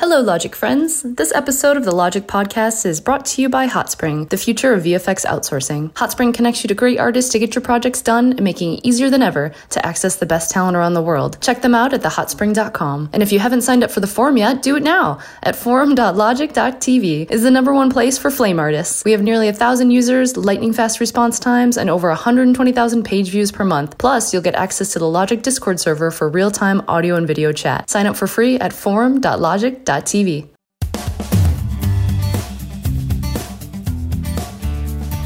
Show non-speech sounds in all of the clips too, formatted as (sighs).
Hello, Logik friends. This episode of the Logik Podcast is brought to you by Hotspring, the future of VFX outsourcing. Hotspring connects you to great artists to get your projects done and making it easier than ever to access the best talent around the world. Check them out at thehotspring.com. And if you haven't signed up for the forum yet, do it now at forum.logik.tv is the number one place for flame artists. We have nearly a thousand users, lightning fast response times, and over 120,000 page views per month. Plus, you'll get access to the Logik Discord server for real-time audio and video chat. Sign up for free at forum.logik.tv TV.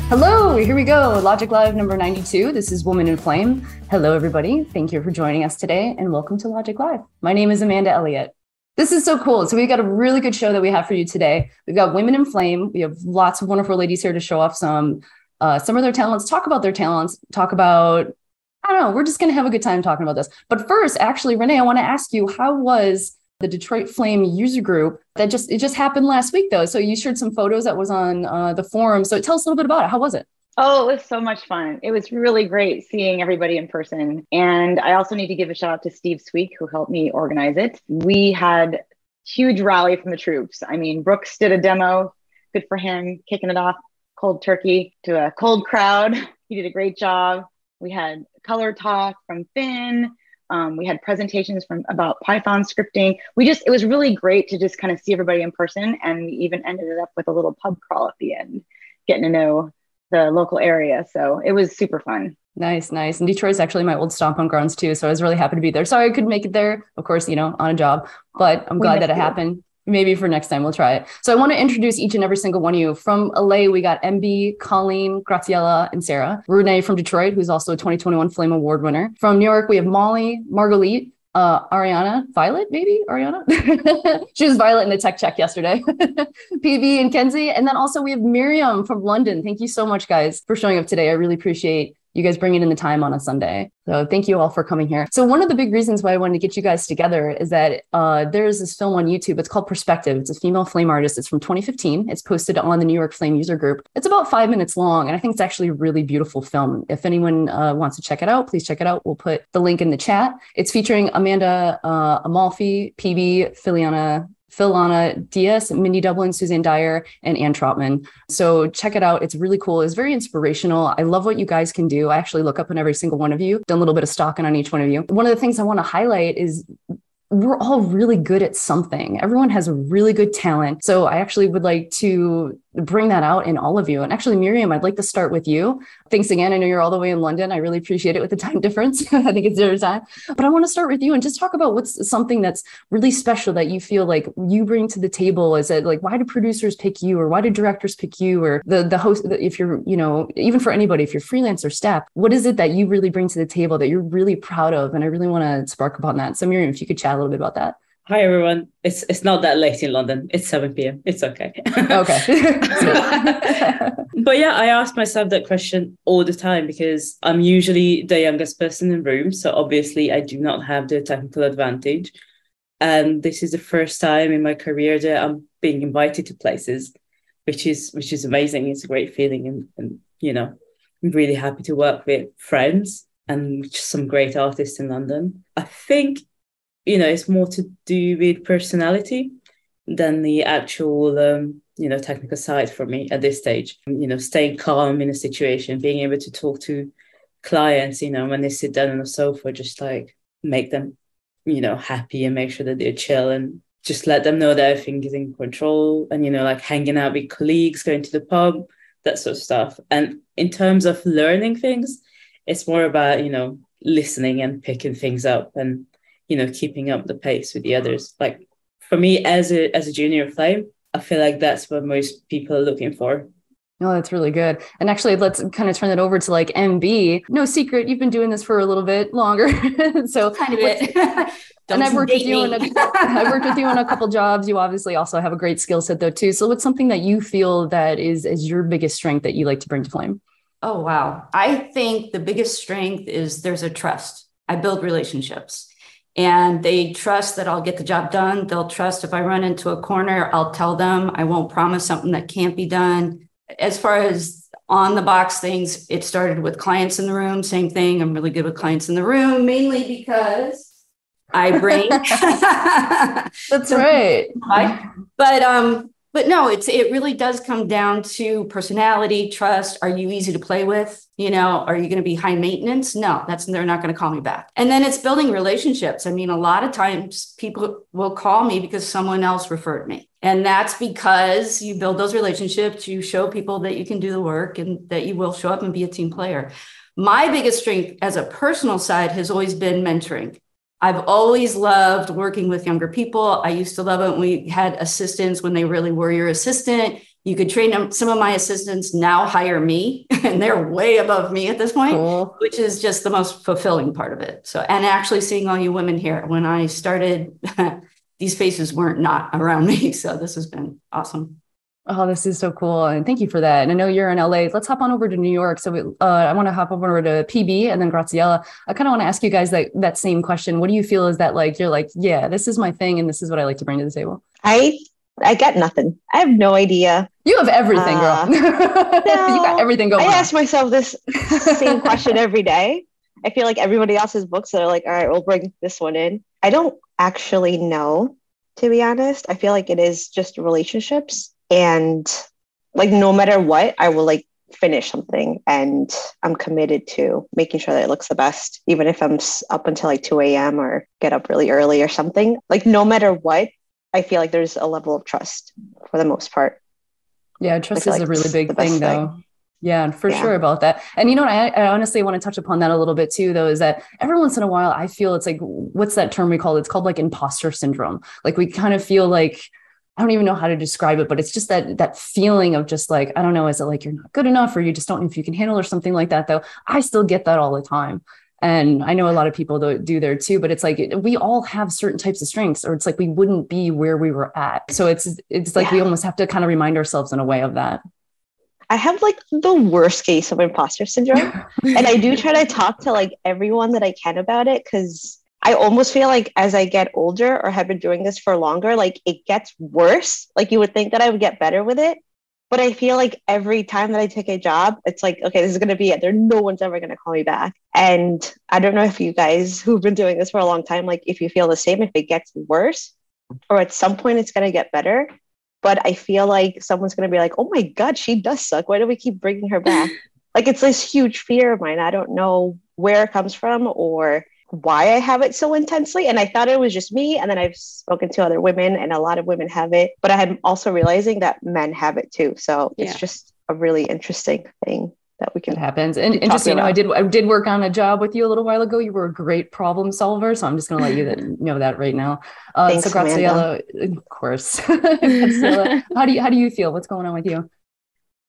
Hello, here we go. Logik Live number 92. This is Woman in Flame. Hello, everybody. Thank you for joining us today and welcome to Logik Live. My name is Amanda Elliott. This is so cool. So, we've got a really good show that we have for you today. We've got Women in Flame. We have lots of wonderful ladies here to show off some uh, some of their talents, talk about their talents, talk about I don't know. We're just going to have a good time talking about this. But first, actually, Renee, I want to ask you how was the Detroit Flame user group that just it just happened last week though. So you shared some photos that was on uh, the forum. So tell us a little bit about it. How was it? Oh, it was so much fun. It was really great seeing everybody in person. And I also need to give a shout out to Steve Sweek, who helped me organize it. We had huge rally from the troops. I mean, Brooks did a demo, good for him, kicking it off cold turkey to a cold crowd. (laughs) He did a great job. We had color talk from Finn. Um, we had presentations from about Python scripting. We just it was really great to just kind of see everybody in person, and we even ended it up with a little pub crawl at the end, getting to know the local area. So it was super fun. Nice, nice. And Detroit's actually my old stomping grounds too. So I was really happy to be there. Sorry I couldn't make it there, of course, you know, on a job, but I'm glad that it you. happened maybe for next time we'll try it. So I want to introduce each and every single one of you. From LA, we got MB, Colleen, Graziella, and Sarah. Renee from Detroit, who's also a 2021 Flame Award winner. From New York, we have Molly, Margolit, uh, Ariana, Violet, maybe Ariana. (laughs) she was Violet in the tech check yesterday. (laughs) PB and Kenzi. And then also we have Miriam from London. Thank you so much, guys, for showing up today. I really appreciate you guys bringing in the time on a Sunday. So thank you all for coming here. So one of the big reasons why I wanted to get you guys together is that uh, there's this film on YouTube. It's called Perspective. It's a female flame artist. It's from 2015. It's posted on the New York Flame user group. It's about five minutes long, and I think it's actually a really beautiful film. If anyone uh, wants to check it out, please check it out. We'll put the link in the chat. It's featuring Amanda uh, Amalfi, PB, Filiana Philana Diaz, Mindy Dublin, Suzanne Dyer, and Ann Trotman. So check it out. It's really cool. It's very inspirational. I love what you guys can do. I actually look up on every single one of you, done a little bit of stalking on each one of you. One of the things I want to highlight is we're all really good at something. Everyone has a really good talent. So I actually would like to bring that out in all of you. And actually, Miriam, I'd like to start with you. Thanks again. I know you're all the way in London. I really appreciate it with the time (laughs) difference. (laughs) I think it's zero time. But I want to start with you and just talk about what's something that's really special that you feel like you bring to the table. Is it like why do producers pick you, or why do directors pick you, or the the host? If you're, you know, even for anybody, if you're freelance or staff, what is it that you really bring to the table that you're really proud of? And I really want to spark upon that. So Miriam, if you could chat a little bit about that. Hi everyone. It's it's not that late in London. It's 7 p.m. It's okay. okay. (laughs) but yeah, I ask myself that question all the time because I'm usually the youngest person in the room. So obviously I do not have the technical advantage. And this is the first time in my career that I'm being invited to places, which is which is amazing. It's a great feeling and, and you know, I'm really happy to work with friends and some great artists in London. I think you know it's more to do with personality than the actual um, you know technical side for me at this stage. You know staying calm in a situation being able to talk to clients you know when they sit down on the sofa just like make them you know happy and make sure that they're chill and just let them know that everything is in control and you know like hanging out with colleagues going to the pub that sort of stuff. And in terms of learning things it's more about you know listening and picking things up and you know keeping up the pace with the others like for me as a as a junior flame i feel like that's what most people are looking for no, oh, that's really good. And actually, let's kind of turn it over to like MB. No secret, you've been doing this for a little bit longer. (laughs) so kind of it. (laughs) and (laughs) I've worked with you in a, I've worked with you on a couple jobs. You obviously also have a great skill set though too. So what's something that you feel that is is your biggest strength that you like to bring to Flame? Oh wow. I think the biggest strength is there's a trust. I build relationships and they trust that I'll get the job done. They'll trust if I run into a corner, I'll tell them. I won't promise something that can't be done. As far as on the box things, it started with clients in the room, same thing. I'm really good with clients in the room, mainly because I bring. (laughs) That's right. (laughs) But um, but no, it's it really does come down to personality, trust. Are you easy to play with? You know, are you going to be high maintenance? No, that's they're not going to call me back. And then it's building relationships. I mean, a lot of times people will call me because someone else referred me. And that's because you build those relationships, you show people that you can do the work and that you will show up and be a team player. My biggest strength as a personal side has always been mentoring. I've always loved working with younger people. I used to love it when we had assistants when they really were your assistant. You could train them. Some of my assistants now hire me, (laughs) and they're way above me at this point, cool. which is just the most fulfilling part of it. So, and actually seeing all you women here when I started, (laughs) these faces weren't not around me. (laughs) So, this has been awesome. Oh, this is so cool. And thank you for that. And I know you're in LA. Let's hop on over to New York. So we, uh, I want to hop over to PB and then Graziella. I kind of want to ask you guys that, that same question. What do you feel is that like, you're like, yeah, this is my thing. And this is what I like to bring to the table. I, I got nothing. I have no idea. You have everything, uh, girl. (laughs) no, you got everything going I on. ask myself this same question every day. I feel like everybody else's books that are like, all right, we'll bring this one in. I don't actually know, to be honest. I feel like it is just relationships and like no matter what i will like finish something and i'm committed to making sure that it looks the best even if i'm up until like 2 a.m or get up really early or something like no matter what i feel like there's a level of trust for the most part yeah trust is like a really big thing though thing. Yeah, for yeah. sure about that. And you know, I, I, honestly want to touch upon that a little bit too, though, is that every once in a while I feel it's like, what's that term we call it? It's called like imposter syndrome. Like we kind of feel like, I don't even know how to describe it, but it's just that that feeling of just like, I don't know, is it like you're not good enough or you just don't know if you can handle or something like that though. I still get that all the time. And I know a lot of people do there too, but it's like we all have certain types of strengths, or it's like we wouldn't be where we were at. So it's it's like yeah. we almost have to kind of remind ourselves in a way of that. I have like the worst case of imposter syndrome. (laughs) and I do (laughs) try to talk to like everyone that I can about it because I almost feel like as I get older or have been doing this for longer, like it gets worse. Like you would think that I would get better with it. But I feel like every time that I take a job, it's like, okay, this is going to be it. There, no one's ever going to call me back. And I don't know if you guys who've been doing this for a long time, like if you feel the same, if it gets worse, or at some point it's going to get better. But I feel like someone's going to be like, oh my God, she does suck. Why do we keep bringing her back? (laughs) like it's this huge fear of mine. I don't know where it comes from or why I have it so intensely. And I thought it was just me. And then I've spoken to other women, and a lot of women have it. But I'm also realizing that men have it too. So yeah. it's just a really interesting thing that we can. It happens. And, and just, you know, I did, I did work on a job with you a little while ago. You were a great problem solver. So I'm just going to let you (laughs) that, know that right now. Uh, Thanks, so Graziella, of course. (laughs) How do you, how do you feel? What's going on with you?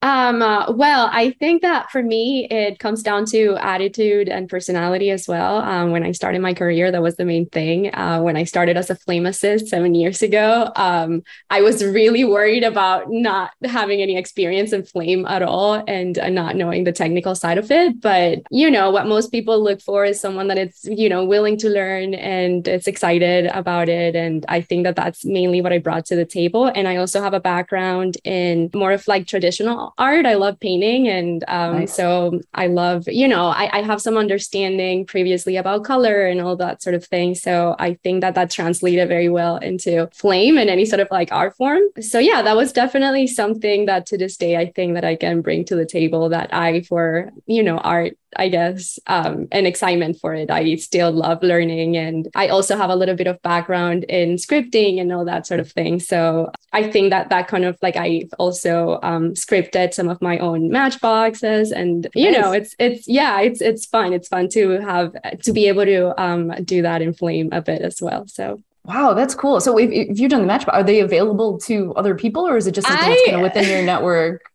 Um, uh, well, I think that for me, it comes down to attitude and personality as well. Um, when I started my career, that was the main thing. Uh, when I started as a flame assist seven years ago, um, I was really worried about not having any experience in flame at all and uh, not knowing the technical side of it. But, you know, what most people look for is someone that is, you know, willing to learn and it's excited about it. And I think that that's mainly what I brought to the table. And I also have a background in more of like traditional art. I love painting. And um, nice. so I love, you know, I, I have some understanding previously about color and all that sort of thing. So I think that that translated very well into flame and any sort of like art form. So yeah, that was definitely something that to this day I think that I can bring to the table that I, for, you know, art I guess, um, and excitement for it. I still love learning. And I also have a little bit of background in scripting and all that sort of thing. So I think that that kind of like I've also um, scripted some of my own matchboxes. And, you nice. know, it's, it's, yeah, it's, it's fun. It's fun to have, to be able to um, do that in Flame a bit as well. So Wow, that's cool. So if, if you've done the match, are they available to other people or is it just something I, that's kind of within your network?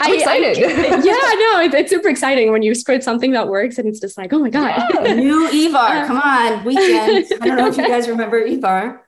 I'm excited. I, (laughs) yeah, no, it's, it's, super exciting when you script something that works and it's just like, oh my God. Yeah, (laughs) new Evar. Come on, weekend. I don't know if you (laughs) guys remember Evar.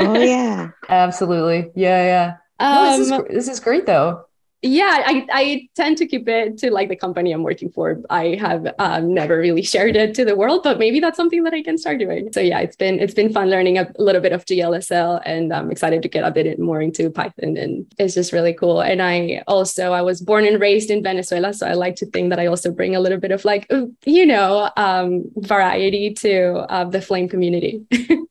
oh, yeah. Absolutely. Yeah, yeah. Um, no, this, is, um, this is great though. Yeah, I, I tend to keep it to like the company I'm working for. I have um, never really shared it to the world, but maybe that's something that I can start doing. So yeah, it's been it's been fun learning a little bit of GLSL, and I'm excited to get a bit more into Python, and it's just really cool. And I also I was born and raised in Venezuela, so I like to think that I also bring a little bit of like you know um, variety to uh, the Flame community. (laughs)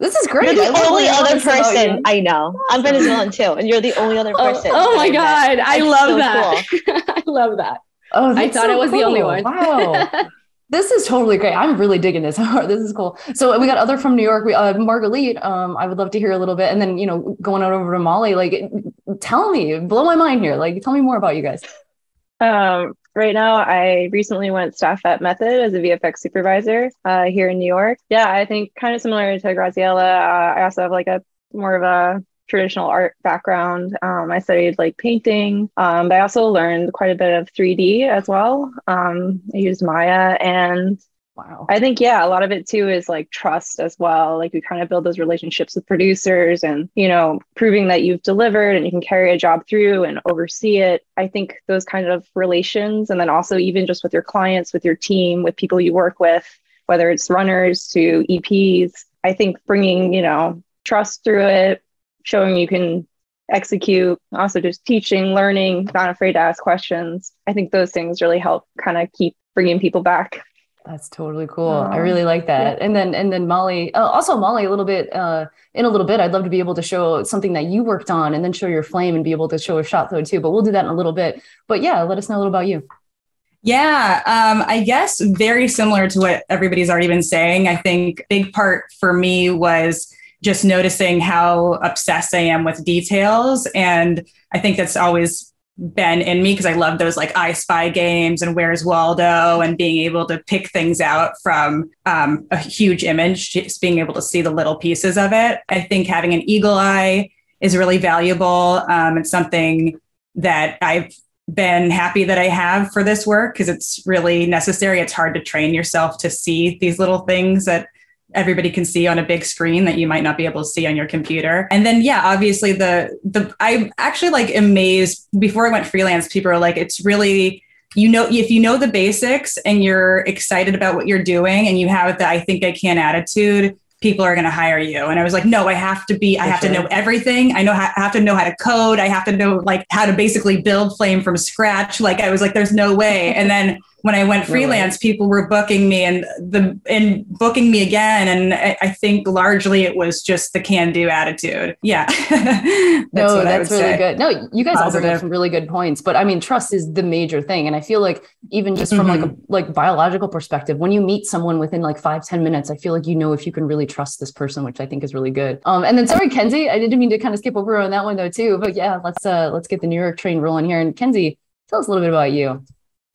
This is great. You're the only other person I know. I'm Venezuelan too, and you're the only other oh, person. Oh, oh my god, I love so that. Cool. (laughs) I love that. Oh, I thought so I was cool. the only one. Wow. (laughs) this is totally great. I'm really digging this. (laughs) this is cool. So we got other from New York. We uh, Margolit. Um, I would love to hear a little bit, and then you know, going on over to Molly. Like, tell me, blow my mind here. Like, tell me more about you guys. Um, right now, I recently went staff at Method as a VFX supervisor uh, here in New York. Yeah, I think kind of similar to Graziella. Uh, I also have like a more of a traditional art background. Um, I studied like painting, um, but I also learned quite a bit of 3D as well. Um, I used Maya and Wow. I think, yeah, a lot of it too is like trust as well. Like we kind of build those relationships with producers and, you know, proving that you've delivered and you can carry a job through and oversee it. I think those kind of relations, and then also even just with your clients, with your team, with people you work with, whether it's runners to EPs, I think bringing, you know, trust through it, showing you can execute, also just teaching, learning, not afraid to ask questions. I think those things really help kind of keep bringing people back. That's totally cool. I really like that. Yeah. And then and then Molly, uh, also Molly, a little bit uh, in a little bit. I'd love to be able to show something that you worked on, and then show your flame, and be able to show a shot though too. But we'll do that in a little bit. But yeah, let us know a little about you. Yeah, um, I guess very similar to what everybody's already been saying. I think big part for me was just noticing how obsessed I am with details, and I think that's always been in me because I love those like I Spy games and Where's Waldo and being able to pick things out from um, a huge image, just being able to see the little pieces of it. I think having an eagle eye is really valuable. Um, it's something that I've been happy that I have for this work because it's really necessary. It's hard to train yourself to see these little things that everybody can see on a big screen that you might not be able to see on your computer. And then yeah, obviously the the I actually like amazed before I went freelance, people are like, it's really you know if you know the basics and you're excited about what you're doing and you have the I think I can attitude, people are going to hire you. And I was like, no, I have to be, I have sure. to know everything. I know, I have to know how to code. I have to know like how to basically build Flame from scratch. Like I was like, there's no way. And then when I went freelance, really? people were booking me and the and booking me again. And I, I think largely it was just the can-do attitude. Yeah. (laughs) that's no, that's really say. good. No, you guys Positive. also have some really good points. But I mean, trust is the major thing. And I feel like even just from mm-hmm. like a like biological perspective, when you meet someone within like five ten minutes, I feel like you know if you can really trust this person, which I think is really good. Um, and then sorry, Kenzi, I didn't mean to kind of skip over on that one though too. But yeah, let's uh let's get the New York train rolling here. And Kenzi, tell us a little bit about you.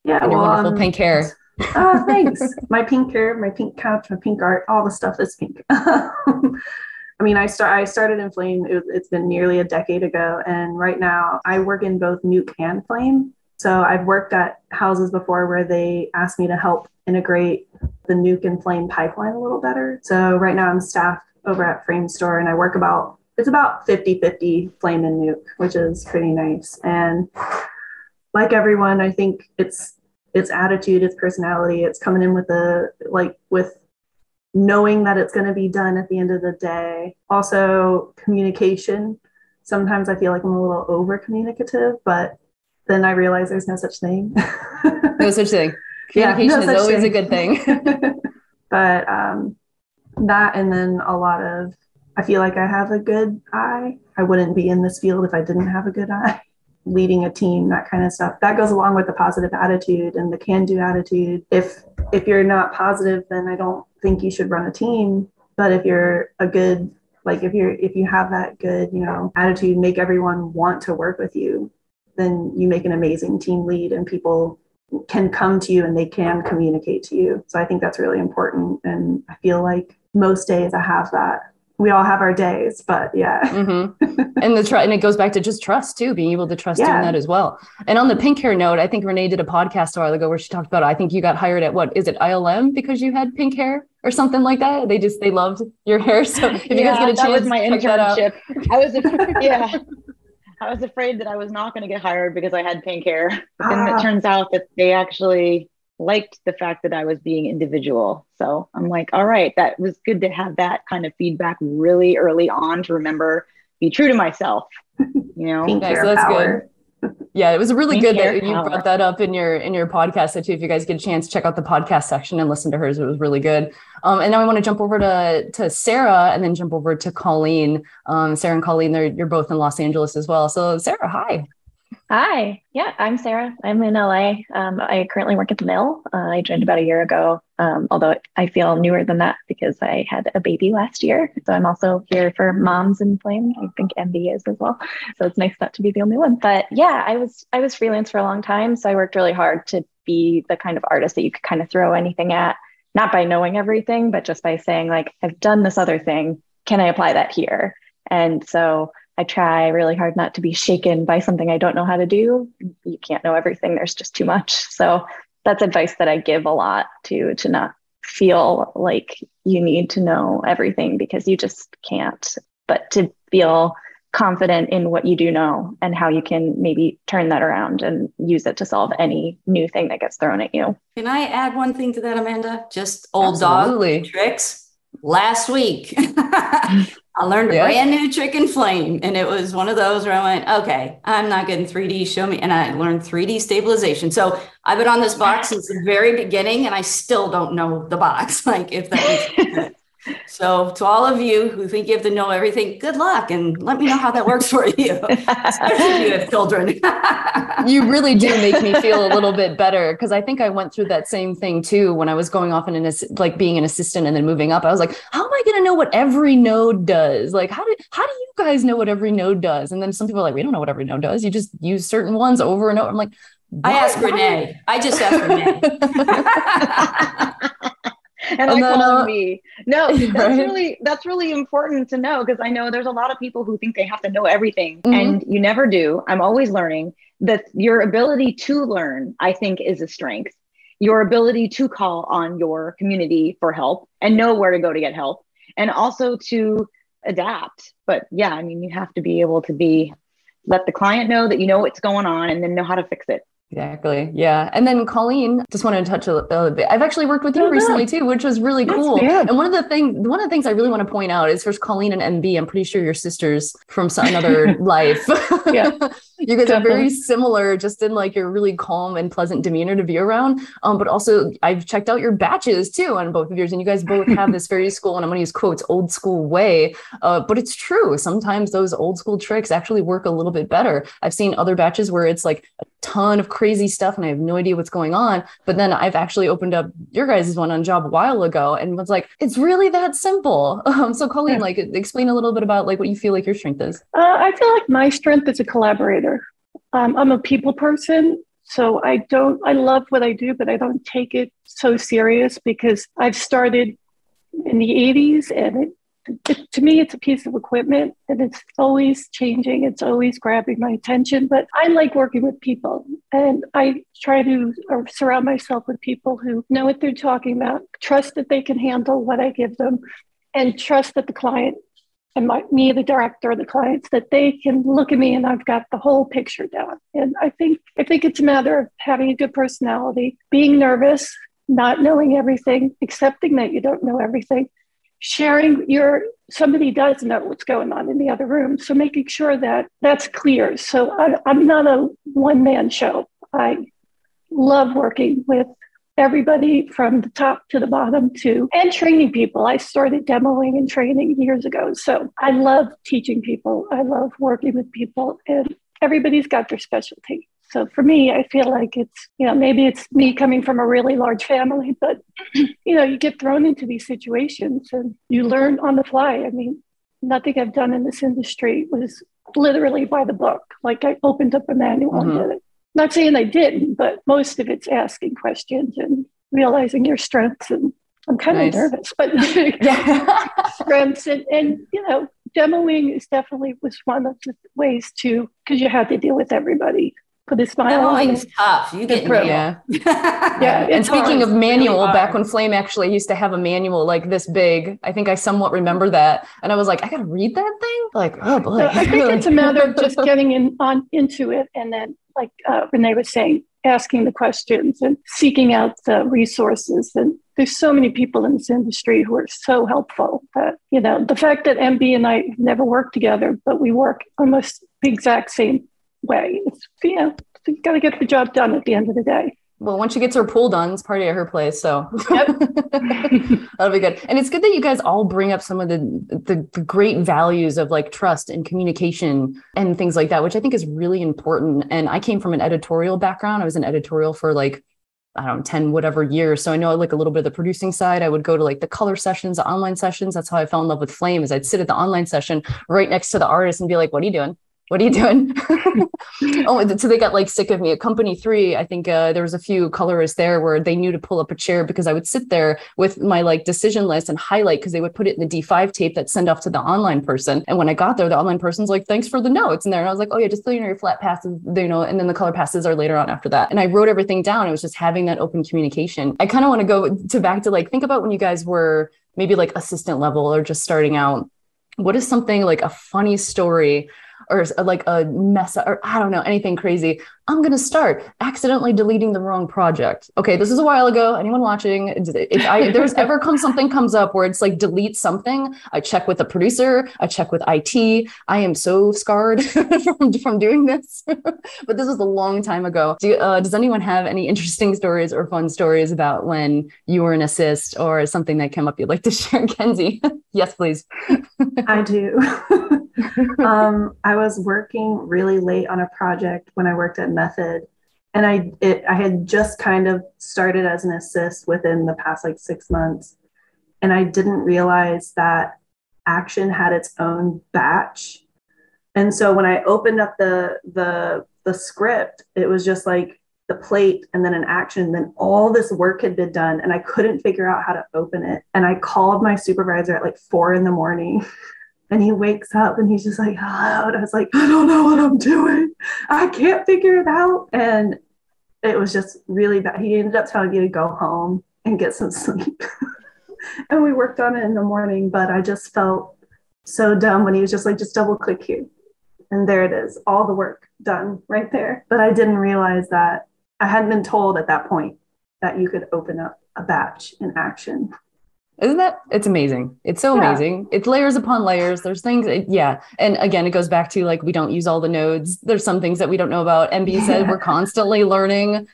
Yeah, and your well, wonderful um, pink hair. Oh, thanks. (laughs) my pink hair, my pink couch, my pink art, all the stuff that's pink. (laughs) I mean, I start. I started in Flame. It, has been nearly a decade ago, and right now I work in both Nuke and Flame. So I've worked at houses before where they asked me to help integrate the Nuke and Flame pipeline a little better. So right now I'm staff over at Framestore, and I work about it's about 50-50 Flame and Nuke, which is pretty nice. And like everyone, I think it's its attitude, its personality, it's coming in with a like with knowing that it's going to be done at the end of the day. Also, communication. Sometimes I feel like I'm a little over communicative, but then I realize there's no such thing. (laughs) no such thing. Communication (laughs) yeah, no is always thing. a good thing. (laughs) but um, that, and then a lot of, I feel like I have a good eye. I wouldn't be in this field if I didn't have a good eye leading a team that kind of stuff. That goes along with the positive attitude and the can do attitude. If if you're not positive then i don't think you should run a team. But if you're a good like if you're if you have that good you know attitude make everyone want to work with you then you make an amazing team lead and people can come to you and they can communicate to you. So i think that's really important. And i feel like most days i have that we all have our days, but yeah. mm-hmm. (laughs) And the tr- and it goes back to just trust too, being able to trust yeah. doing that as well. And on the pink hair note, I think Renee did a podcast a while ago where she talked about. I think you got hired at what is it ILM because you had pink hair or something like that. They just they loved your hair. So if yeah, you guys get a chance, that was my internship. I was a, (laughs) yeah. I was afraid that I was not going to get hired because I had pink hair. But then it turns out that they actually liked the fact that I was being individual. So I'm like, all right, that was good to have that kind of feedback really early on to remember, be true to myself. You know, okay, so that's power. good. Yeah, it was really good that you brought that up in your in your podcast too. If you guys get a chance, check out the podcast section and listen to hers. It was really good. Um, and now I want to jump over to to Sarah and then jump over to Colleen. Um, Sarah and Colleen, they're you're both in Los Angeles as well. So Sarah, hi. Hi, yeah, I'm Sarah. I'm in LA. Um, I currently work at the mill. Uh, I joined about a year ago, um, although I feel newer than that because I had a baby last year. So I'm also here for Moms in Flame. I think MB is as well. So it's nice not to be the only one. But yeah, I was I was freelance for a long time, so I worked really hard to be the kind of artist that you could kind of throw anything at, not by knowing everything, but just by saying like, I've done this other thing. Can I apply that here? And so I try really hard not to be shaken by something I don't know how to do. You can't know everything, there's just too much. So that's advice that I give a lot to to not feel like you need to know everything because you just can't, but to feel confident in what you do know and how you can maybe turn that around and use it to solve any new thing that gets thrown at you. Can I add one thing to that, Amanda? Just old Absolutely. dog tricks. Last week, (laughs) I learned a yeah. brand new trick in Flame. And it was one of those where I went, okay, I'm not getting 3D, show me. And I learned 3D stabilization. So I've been on this box since the very beginning and I still don't know the box. (laughs) Like if that so, to all of you who think you have to know everything, good luck and let me know how that works for you, (laughs) especially if you have children. (laughs) you really do make me feel a little bit better because I think I went through that same thing too when I was going off and an like being an assistant and then moving up. I was like, how am I going to know what every node does? Like, how do how do you guys know what every node does? And then some people are like, we don't know what every node does. You just use certain ones over and over. I'm like, I asked Renee. I just asked Renee (laughs) (laughs) and I call uh, me. No, (laughs) that's right? really that's really important to know because I know there's a lot of people who think they have to know everything, mm-hmm. and you never do. I'm always learning. That your ability to learn, I think, is a strength. Your ability to call on your community for help and know where to go to get help, and also to adapt. But yeah, I mean, you have to be able to be let the client know that you know what's going on and then know how to fix it. Exactly. Yeah. And then Colleen, just wanted to touch a, little bit. I've actually worked with you oh, recently too, which was really That's cool. Bad. And one of the things, one of the things I really want to point out is first Colleen and MB. I'm pretty sure you're sisters from another (laughs) life. yeah. (laughs) you guys Definitely. are very similar, just in like your really calm and pleasant demeanor to be around. Um, but also I've checked out your batches too on both of yours, and you guys both have this very school, and I'm going to use quotes, old school way. Uh, but it's true. Sometimes those old school tricks actually work a little bit better. I've seen other batches where it's like a ton of crazy stuff and I have no idea what's going on. But then I've actually opened up your guys' one on job a while ago and was like, it's really that simple. (laughs) Um, so Colleen, like explain a little bit about like what you feel like your strength is. Uh, I feel like my strength is a collaborator. Um, I'm a people person. So I don't, I love what I do, but I don't take it so serious because I've started in the 80s and it it, to me, it's a piece of equipment and it's always changing. It's always grabbing my attention. But I like working with people and I try to uh, surround myself with people who know what they're talking about, trust that they can handle what I give them, and trust that the client and my, me, the director, the clients, that they can look at me and I've got the whole picture down. And I think I think it's a matter of having a good personality, being nervous, not knowing everything, accepting that you don't know everything, sharing your somebody does know what's going on in the other room so making sure that that's clear. So I, i'm not a one-man show. I love working with everybody from the top to the bottom to and training people. I started demoing and training years ago so i love teaching people. I love working with people and everybody's got their specialty so for me, I feel like it's, you know, maybe it's me coming from a really large family, but, (clears throat) you know, you get thrown into these situations and you learn on the fly. I mean, nothing I've done in this industry was literally by the book. Like I opened up a manual mm-hmm. and did it. Not saying I didn't, but most of it's asking questions and realizing your strengths. And I'm kind nice. of nervous, but (laughs) (laughs) strengths and, and, you know, demoing is definitely was one of the ways to, because you had to deal with everybody put a smile on. It's tough. You get through. Yeah. (laughs) Yeah, and speaking hard. of It's really manual, back when Flame actually used to have a manual like this big, I think I somewhat remember that. And I was like, I gotta read that thing? Like, oh boy. So I think (laughs) it's a matter of just getting in on into it, and then, like uh, Renee was saying, asking the questions and seeking out the resources. And there's so many people in this industry who are so helpful. That you know, the fact that MB and I never worked together, but we work almost the exact same way. It's you know, you got to get the job done at the end of the day. Well, once she gets her pool done, it's party at her place. So (laughs) that'll be good. And it's good that you guys all bring up some of the, the the great values of like trust and communication and things like that, which I think is really important. And I came from an editorial background. I was an editorial for like I don't know, 10 whatever years. So I know like a little bit of the producing side. I would go to like the color sessions, the online sessions. That's how I fell in love with Flame is I'd sit at the online session right next to the artist and be like, what are you doing? What are you doing? (laughs) oh, so they got like sick of me. At company three, I think uh, there was a few colorists there where they knew to pull up a chair because I would sit there with my like decision list and highlight because they would put it in the D5 tape that send off to the online person. And when I got there, the online person's like, "Thanks for the notes." And there, and I was like, "Oh yeah, just so you know, your flat passes, you know, and then the color passes are later on after that." And I wrote everything down. It was just having that open communication. I kind of want to go to back to like think about when you guys were maybe like assistant level or just starting out. What is something like a funny story? Or like a mess or I don't know, anything crazy. I'm going to start accidentally deleting the wrong project. Okay, this is a while ago. Anyone watching, if I if there's (laughs) ever come something comes up where it's like delete something, I check with the producer, I check with IT. I am so scarred (laughs) from, from doing this. (laughs) but this was a long time ago. Do, uh, does anyone have any interesting stories or fun stories about when you were an assist or something that came up you'd like to share, Kenzi? yes, please. I do. Um, I was working really late on a project when I worked at Method, and I it I had just kind of started as an assist within the past like six months, and I didn't realize that Action had its own batch, and so when I opened up the the the script, it was just like the plate and then an action then all this work had been done and i couldn't figure out how to open it. And i called my supervisor at like four in the morning and he wakes up and he's just like hello and i was like i don't know what i'm doing. I can't figure it out. And it was just really bad. He ended up telling me to go home and get some (laughs) sleep. And we worked on it in the morning but i just felt so dumb when he was just like just double click here. And there it is all the work done right there. But i didn't realize that i hadn't been told at that point that you could open up a batch in action Isn't that? It's amazing. It's so Yeah. amazing. It's layers upon layers. There's things, it- yeah. And again, it goes back to like we don't use all the nodes. There's some things that we don't know about. MB (laughs) said we're constantly learning.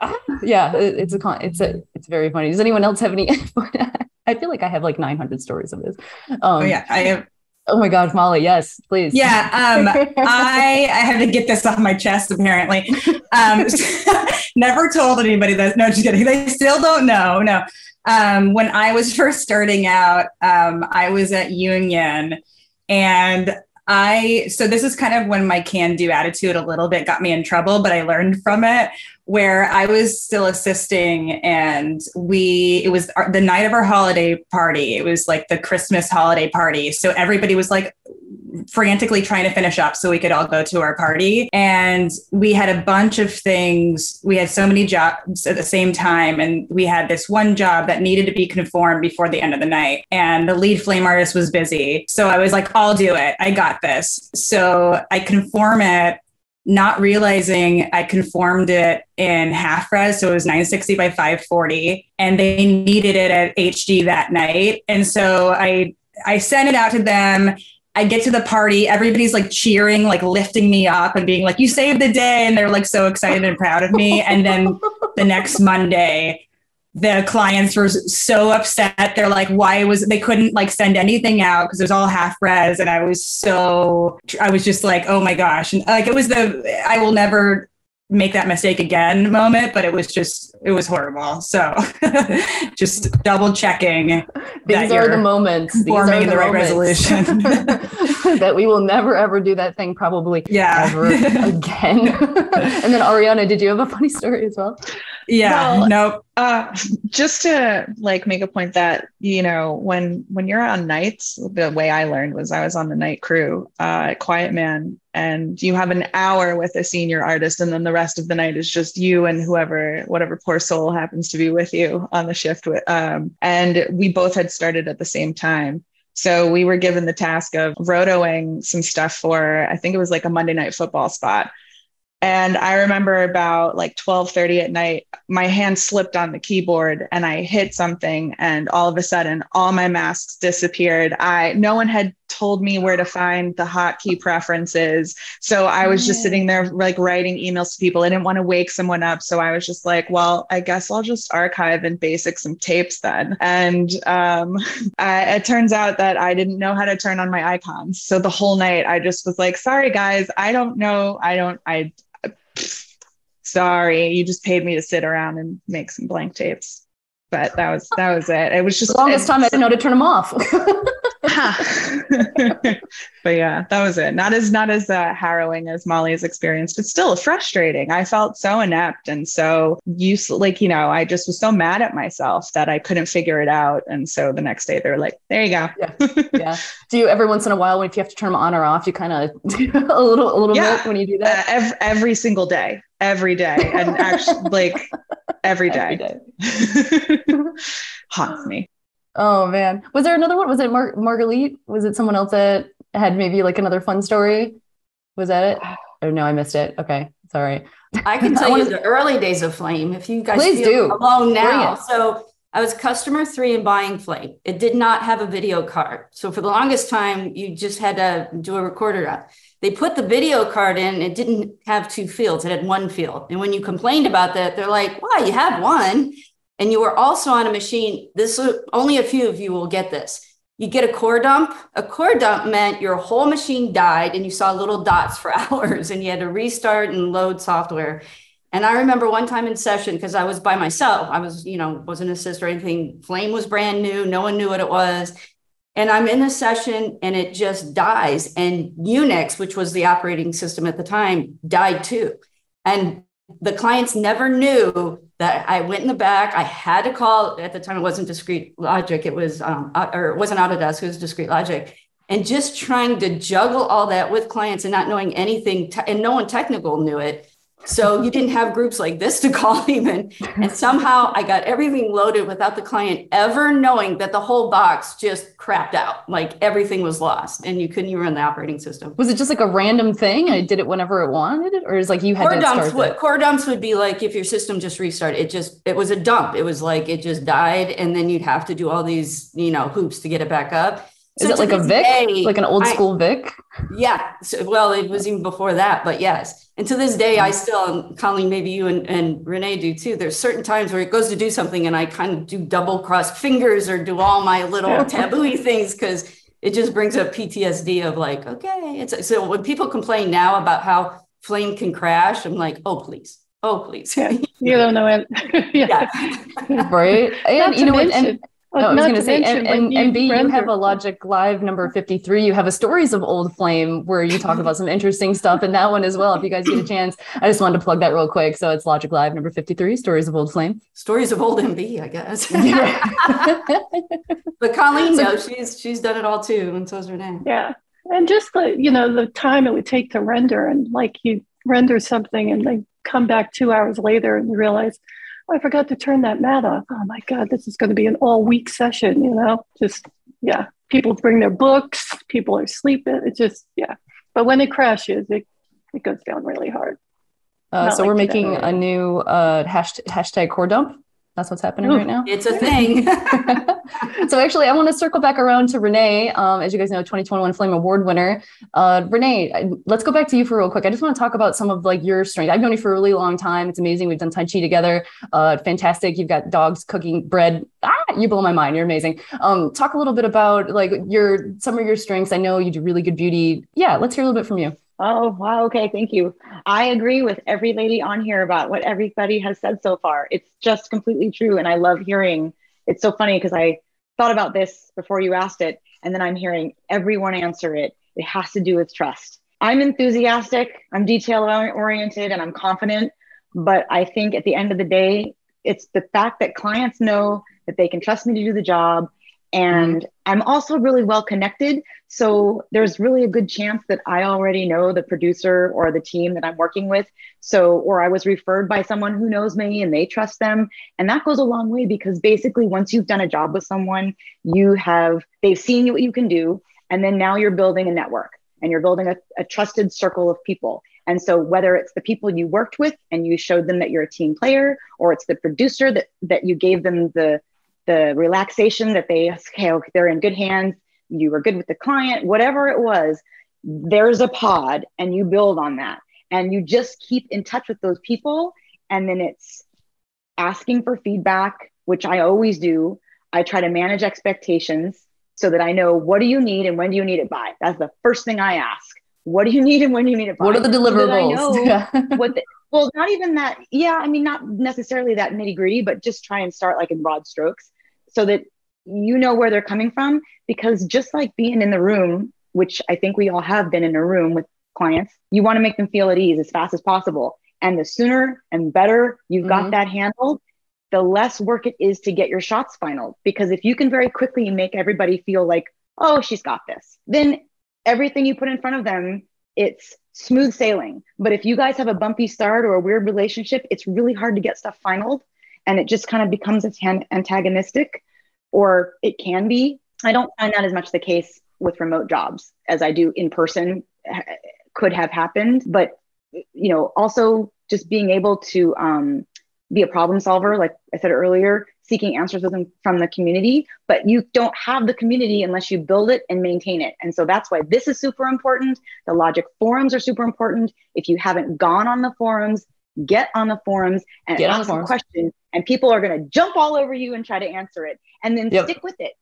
Ah, (laughs) yeah, it- it's a con. It's a. It's very funny. Does anyone else have any? (laughs) I feel like I have like 900 stories of this. Um, Oh yeah, I have. Oh my gosh, Molly. Yes, please. Yeah, um, (laughs) I I have to get this off my chest. Apparently, um, (laughs) never told anybody that. No, just kidding. They still don't know. No. Um, when I was first starting out, um, I was at Union, and I so this is kind of when my can-do attitude a little bit got me in trouble, but I learned from it. Where I was still assisting, and we it was the night of our holiday party. It was like the Christmas holiday party, so everybody was like frantically trying to finish up so we could all go to our party. And we had a bunch of things. We had so many jobs at the same time. And we had this one job that needed to be conformed before the end of the night. And the lead flame artist was busy. So I was like, I'll do it. I got this. So I conform it. Not realizing I conformed it in half res, so it was 960 by 540, and they needed it at HD that night. And so I I sent it out to them. I get to the party, everybody's like cheering, like lifting me up and being like, you saved the day. And they're like so excited and proud of me. And then the next Monday, the clients were so upset. They're like, why was they couldn't like send anything out because it was all half res. And I was so, I was just like, oh my gosh. And like, it was the, I will never make that mistake again moment, but it was just, it was horrible. So (laughs) just double checking. These are the moments. These are forming the right moments resolution. (laughs) (laughs) that we will never ever do that thing probably Yeah. ever again. and then Ariana, did you have a funny story as well? Yeah. Well, nope. Uh, just to like make a point that you know when when you're on nights, the way I learned was I was on the night crew uh, at Quiet Man, and you have an hour with a senior artist and then the rest of the night is just you and whoever whatever poor soul happens to be with you on the shift with um, and we both had started at the same time so we were given the task of rotoing some stuff for i think it was like a monday night football spot and I remember about like 12:30 at night, my hand slipped on the keyboard and I hit something and all of a sudden all my masks disappeared. I no one had told me where to find the hotkey preferences. So I was just sitting there like writing emails to people. I didn't want to wake someone up. So I was just like, well, I guess I'll just archive and basic some tapes then. And um, (laughs) I, it turns out that I didn't know how to turn on my icons. So the whole night I just was like, sorry guys, I don't know. I don't, I, (laughs) sorry, you just paid me to sit around and make some blank tapes. But that was that was it. It was just the longest time I didn't know to turn them off. (laughs) (laughs) but yeah, that was it. Not as not as uh, harrowing as Molly's experience, but still frustrating. I felt so inept and so useless. Like you know, I just was so mad at myself that I couldn't figure it out. And so the next day, they're like, "There you go." yeah. (laughs) yeah. Do you every once in a while, when if you have to turn them on or off, you kind (laughs) of a little a little Yeah. bit when you do that? Uh, every, every single day, every day, and actually, like every day, haunts me. Oh man, was there another one? Was it Mar- Marguerite? Was it someone else that had maybe like another fun story? Was that it? (sighs) Oh no, I missed it. Okay, sorry. I can (laughs) tell you the early days of Flame if you guys Please feel do. alone now. So I was customer three in buying Flame. It did not have a video card. So for the longest time, you just had to do a recorder up. They put the video card in, it didn't have two fields, it had one field. And when you complained about that, they're like, wow, you have one. And you were also on a machine. This only a few of you will get this. You get a core dump. A core dump meant your whole machine died and you saw little dots for (laughs) hours and you had to restart and load software. And I remember one time in session, because I was by myself, I was, you know, wasn't assist or anything. Flame was brand new, no one knew what it was. And I'm in the session and it just dies. And Unix, which was the operating system at the time, died too. And the clients never knew that I went in the back. I had to call at the time. It wasn't Discreet Logic. It was, um, or it wasn't Autodesk. It was Discreet Logic. And just trying to juggle all that with clients and not knowing anything, te- and no one technical knew it. So you didn't have groups like this to (laughs) call even. And somehow I got everything loaded without the client ever knowing that the whole box just crapped out. Like everything was lost and you couldn't even run the operating system. Was it just like a random thing? I did it whenever it wanted it, or is like you had core to dumps start would it? core dumps would be like if your system just restarted it just it was a dump it was like it just died and then you'd have to do all these you know hoops to get it back up Is it like a Vic, day, like an old I- school Vic? yeah so, well it was even before that but yes and to this day i mm. still and colleen maybe you and, and renee do too there's certain times where it goes to do something and i kind of do double cross fingers or do all my little taboo (laughs) things because it just brings up ptsd of like okay it's so when people complain now about how flame can crash i'm like oh please oh please Yeah, (laughs) you don't know it. (laughs) yeah. right? And Not you to know what? And mention- no, I was going to to say, and, mention and, when MB, you have a Logik Live number 53. You have a Stories of Old Flame where you talk about some interesting stuff in that one as well. If you guys get a chance, I just wanted to plug that real quick. So it's Logik Live number 53, Stories of Old Flame. stories of old mb i guess (laughs) (laughs) but colleen knows she's she's done it all too and so's renee Yeah. And just the, you know, the time it would take to render and like you render something and then come back two hours later and you realize, oh, I forgot to turn that mat off. Oh my God, this is going to be an all week session, you know? Just, yeah. People bring their books, people are sleeping. It just, yeah. But when it crashes, it, it goes down really hard. Uh, so like we're today. making a new uh, hashtag, hashtag core dump. That's what's happening Ooh. right now. it's a thing (laughs) so actually, I want to circle back around to Renee. Um, as you guys know, 2021 Flame Award winner. Uh, Renee, let's go back to you for real quick. I just want to talk about some of like your strength. I've known you for a really long time. It's amazing. We've done Tai Chi together. Uh, fantastic. You've got dogs cooking bread. Ah, you blow my mind. You're amazing. Um, talk a little bit about like your some of your strengths. I know you do really good beauty. Yeah, let's hear a little bit from you. Oh, wow. Okay. Thank you. I agree with every lady on here about what everybody has said so far. It's just completely true. And I love hearing it's so funny because I thought about this before you asked it. And then I'm hearing everyone answer it. It has to do with trust. I'm enthusiastic, I'm detail oriented, and I'm confident. But I think at the end of the day, it's the fact that clients know that they can trust me to do the job And mm-hmm. I'm also really well connected. So there's really a good chance that I already know the producer or the team that I'm working with. So, or I was referred by someone who knows me and they trust them. And that goes a long way because basically, once you've done a job with someone, you have, they've seen what you can do. And then now you're building a network and you're building a, a trusted circle of people. And so whether it's the people you worked with and you showed them that you're a team player, or it's the producer that that you gave them the the relaxation that they okay, they're in good hands, you were good with the client, whatever it was, there's a pod and you build on that. And you just keep in touch with those people. And then it's asking for feedback, which I always do. I try to manage expectations so that I know what do you need and when do you need it by. That's the first thing I ask. What do you (laughs) need and when do you need it by? What are the deliverables? So (laughs) yeah. what the, well, not even that. Yeah, I mean, not necessarily that nitty gritty, but just try and start like in broad strokes so that you know where they're coming from. Because just like being in the room, which I think we all have been in a room with clients, you want to make them feel at ease as fast as possible. And the sooner and better you've mm-hmm. got that handled, the less work it is to get your shots final. Because if you can very quickly make everybody feel like, oh, she's got this, then everything you put in front of them, it's smooth sailing. But if you guys have a bumpy start or a weird relationship, it's really hard to get stuff finalized and it just kind of becomes antagonistic or it can be. I don't find that as much the case with remote jobs as I do in person could have happened. But, you know, also just being able to um, be a problem solver, like I said earlier, seeking answers from the community, but you don't have the community unless you build it and maintain it. And so that's why this is super important. The Logik forums are super important. If you haven't gone on the forums, get on the forums and get ask a question and people are going to jump all over you and try to answer it. And then yep. stick with it.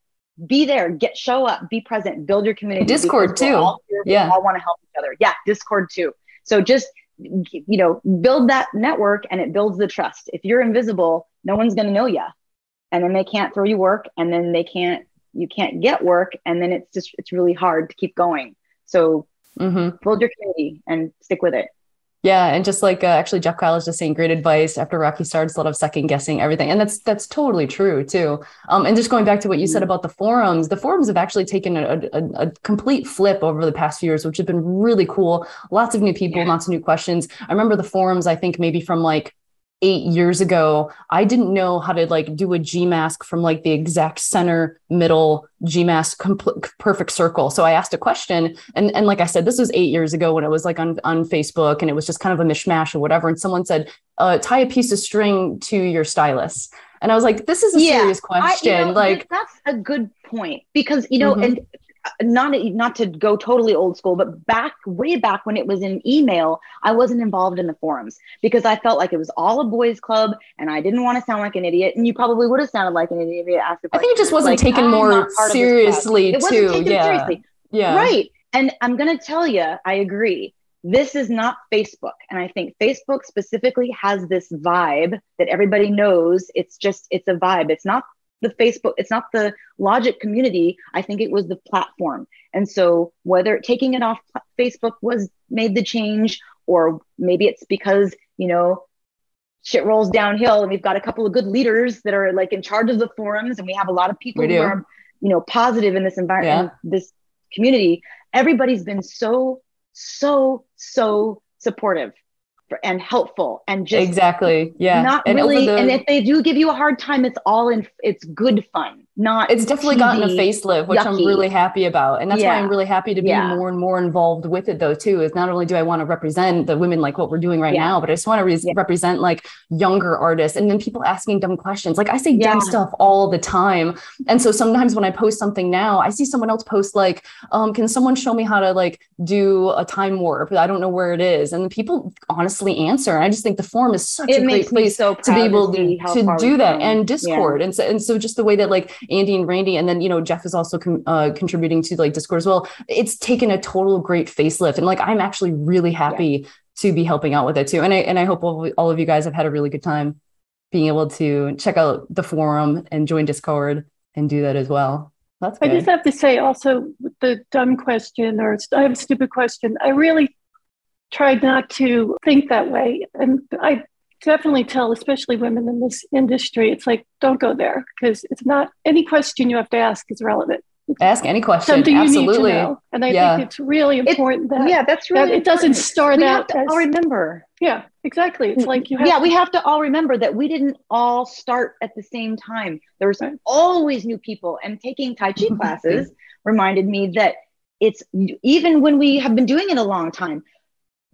Be there. Get show up. Be present. Build your community discord too. all yeah. all want to help each other. Yeah discord too. So just you know build that network and it builds the trust. If you're invisible no one's going to know you and then they can't throw you work and then they can't you can't get work and then it's just it's really hard to keep going. So mm-hmm. build your community and stick with it yeah, and just like uh, actually Jeff Kyle is just saying great advice after Rocky starts a lot of second guessing everything, and that's that's totally true too. Um, and just going back to what you said mm-hmm. about the forums, the forums have actually taken a, a, a, complete flip over the past few years, which have been really cool. Lots of new people, yeah. lots of new questions. I remember the forums. I think maybe from like eight years ago, I didn't know how to like do a G mask from like the exact center middle G mask perfect circle. So I asked a question, and and like I said, this was eight years ago when it was like on on Facebook, and it was just kind of a mishmash or whatever. And someone said, uh, "Tie a piece of string to your stylus." And I was like, "This is a yeah, serious question." I, you know, like that's a good point because you know, mm-hmm. and not not to go totally old school, but back way back when it was in email, I wasn't involved in the forums because I felt like it was all a boys' club, and I didn't want to sound like an idiot. And you probably would have sounded like an idiot if you asked. I think it just wasn't like, taken more seriously too. yeah. Seriously. Yeah. Right. And I'm gonna tell you, I agree. This is not Facebook. And I think Facebook specifically has this vibe that everybody knows. It's just, it's a vibe. It's not the Facebook, it's not the Logik community. I think it was the platform. And so whether taking it off Facebook was made the change, or maybe it's because, you know, shit rolls downhill and we've got a couple of good leaders that are like in charge of the forums and we have a lot of people who are, you know, positive in this environment, yeah. this community. Everybody's been so, so, so supportive and helpful and just exactly. Yeah. not and really the, and if they do give you a hard time it's all in it's good fun not it's definitely gotten a facelift which yucky. i'm really happy about and that's yeah. why i'm really happy to be yeah. more and more involved with it though too is not only do i want to represent the women like what we're doing right yeah. now but i just want to re- represent like younger artists and then people asking dumb questions like i say dumb stuff all the time and so sometimes when i post something now i see someone else post like um, can someone show me how to like do a time warp i don't know where it is and people honestly answer and i just think the forum is such it a great place so to be able to, to do that and discord and so and so just the way that like Andy and Randy, and then you know Jeff is also com- uh, contributing to like Discord as well. It's taken a total great facelift, and like I'm actually really happy yeah. to be helping out with it too. And I and I hope all, all of you guys have had a really good time being able to check out the forum and join Discord and do that as well. That's good. I just have to say also the dumb question or I have a stupid question. I really tried not to think that way, and I definitely tell, especially women in this industry, it's like, don't go there because it's not any question you have to ask is relevant. Ask any question. Something Absolutely. you need to know. And I Yeah. think it's really important that, yeah, that's really that it doesn't important. start we out have to as, all remember. yeah, exactly. It's like you mm-hmm. have yeah, to- we have to all remember that we didn't all start at the same time. There's always new people, and taking Tai Chi mm-hmm. classes reminded me that it's even when we have been doing it a long time.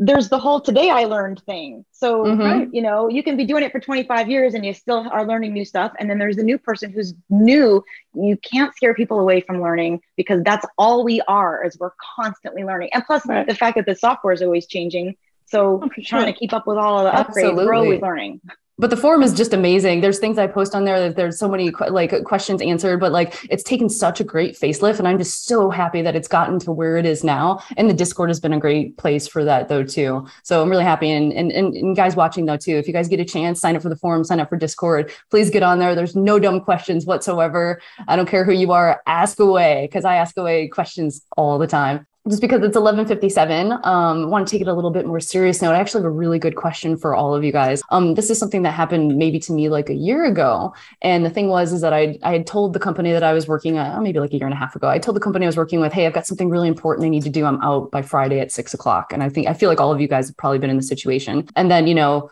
There's the whole today I learned thing. So, Mhm. you know, you can be doing it for 25 years and you still are learning new stuff. And then there's the new person who's new. You can't scare people away from learning because that's all we are is we're constantly learning. And plus the fact that the software is always changing. So trying to keep up with all of the upgrades, we're always learning. But the forum is just amazing. There's things i post on there that there's so many like questions answered but like it's taken such a great facelift and i'm just so happy that it's gotten to where it is now and the discord has been a great place for that though too. So i'm really happy and and, and, and guys watching though too. If you guys get a chance sign up for the forum sign up for discord. Please get on there. There's no dumb questions whatsoever. I don't care who you are. Ask away because i ask away questions all the time just because it's 1157 um, I want to take it a little bit more serious note. I actually have a really good question for all of you guys. Um, this is something that happened maybe to me like a year ago. And the thing was is that i, I had told the company that i was working at maybe like a year and a half ago i told the company i was working with hey i've got something really important i need to do. I'm out by friday at six o'clock. And i think i feel like all of you guys have probably been in the situation. And then you know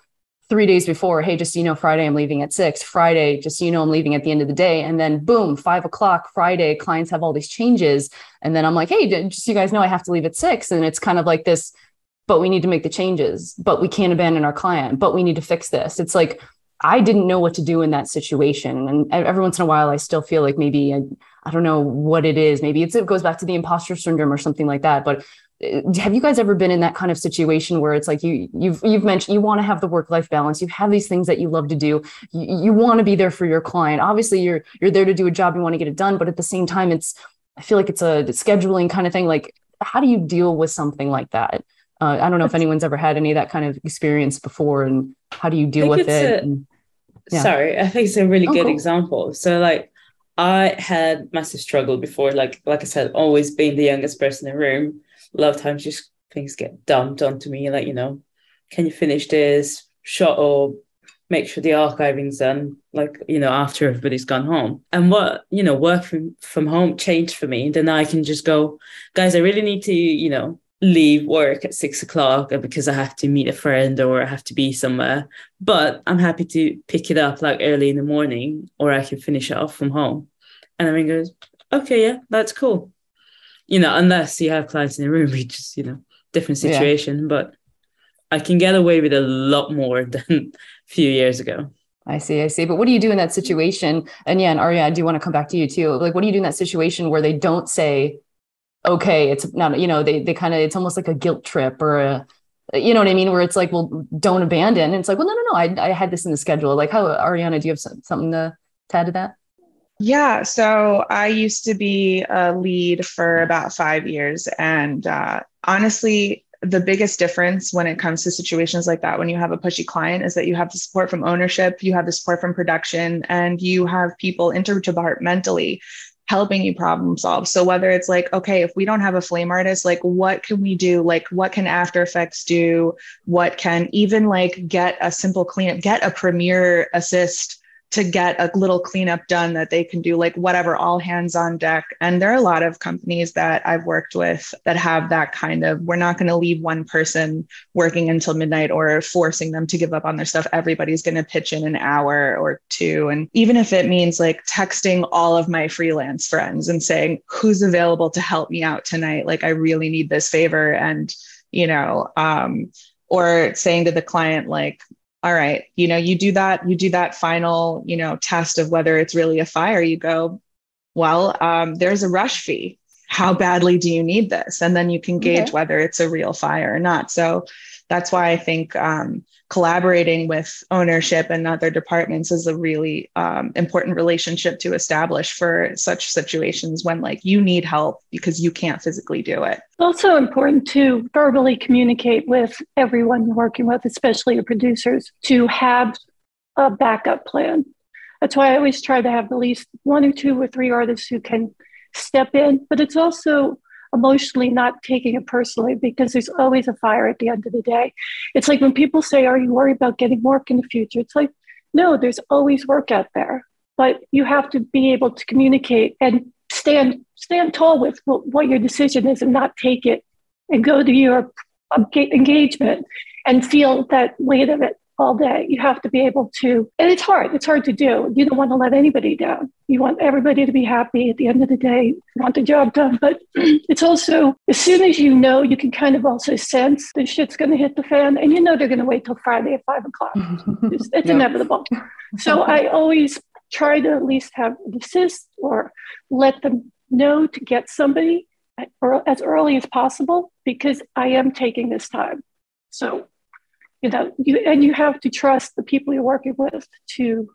three days before, hey, just so you know, Friday I'm leaving at six. Friday, just so you know, I'm leaving at the end of the day. And then boom, five o'clock Friday, clients have all these changes. And then I'm like, hey, just so you guys know, I have to leave at six. And it's kind of like this, but we need to make the changes, but we can't abandon our client, but we need to fix this. It's like I didn't know what to do in that situation. And every once in a while, I still feel like maybe I, I don't know what it is. Maybe it's, it goes back to the imposter syndrome or something like that. But have you guys ever been in that kind of situation where it's like you you've you've mentioned you want to have the work life balance you have these things that you love to do you, you want to be there for your client obviously you're you're there to do a job you want to get it done but at the same time it's i feel like it's a scheduling kind of thing like how do you deal with something like that uh, i don't know if anyone's ever had any of that kind of experience before and how do you deal with it a- And- yeah. Sorry, I think it's a really Oh, good cool. example. So like I had massive struggle before, like like I said, always being the youngest person in the room. A lot of times just things get dumped onto me, like, you know, can you finish this? Shut up, make sure the archiving's done, like, you know, after everybody's gone home. And what, you know, work from, from home changed for me. Then I can just go, guys, I really need to, you know, leave work at six o'clock because I have to meet a friend or I have to be somewhere. But I'm happy to pick it up like early in the morning or I can finish it off from home. And Irene goes, okay, yeah, that's cool. You know, unless you have clients in the room, (laughs) which is, you know, different Yeah. situation. But I can get away with a lot more (laughs) than a few years ago. I see, I see. But what do you do in that situation? And yeah, and Arya, I do want to come back to you too. Like, what do you do in that situation where they don't say, okay, it's not, you know, they they kind of it's almost like a guilt trip or a you know what I mean? Where it's like, well, don't abandon. And it's like, well, no, no, no. I, I had this in the schedule. Like, how, Ariana, do you have some, something to, to add to that? Yeah, so I used to be a lead for about five years. And uh, honestly, the biggest difference when it comes to situations like that, when you have a pushy client, is that you have the support from ownership, you have the support from production, and you have people interdepartmentally helping you problem solve. So whether it's like, okay, if we don't have a flame artist, like what can we do? Like what can After Effects do? What can even like get a simple cleanup, get a Premiere assist to get a little cleanup done that they can do like whatever all hands on deck. And there are a lot of companies that i've worked with that have that kind of we're not going to leave one person working until midnight or forcing them to give up on their stuff. Everybody's going to pitch in an hour or two. And even if it means like texting all of my freelance friends and saying who's available to help me out tonight? Like i really need this favor. And you know um or saying to the client like all right you know you do that you do that final you know test of whether it's really a fire you go well um, there's a rush fee. How badly do you need this? And then you can gauge Okay. whether it's a real fire or not. So that's why i think um, collaborating with ownership and other departments is a really um, important relationship to establish for such situations when like you need help because you can't physically do it It's also important to verbally communicate with everyone you're working with, especially your producers, to have a backup plan. That's why I always try to have at least one or two or three artists who can step in. But it's also emotionally not taking it personally because there's always a fire at the end of the day. It's like when people say, Are you worried about getting work in the future? It's like, no, there's always work out there. But you have to be able to communicate and stand stand tall with what, what your decision is and not take it and go to your uh, engagement and feel that weight of it all day. You have to be able to, and it's hard. It's hard to do. You don't want to let anybody down. You want everybody to be happy at the end of the day, you want the job done. But (clears throat) it's also, as soon as you know, you can kind of also sense the shit's going to hit the fan, and you know they're going to wait till Friday at five o'clock. (laughs) It's, it's inevitable. So (laughs) I always try to at least have an assist or let them know to get somebody as early as possible because I am taking this time. So you know you and you have to trust the people you're working with to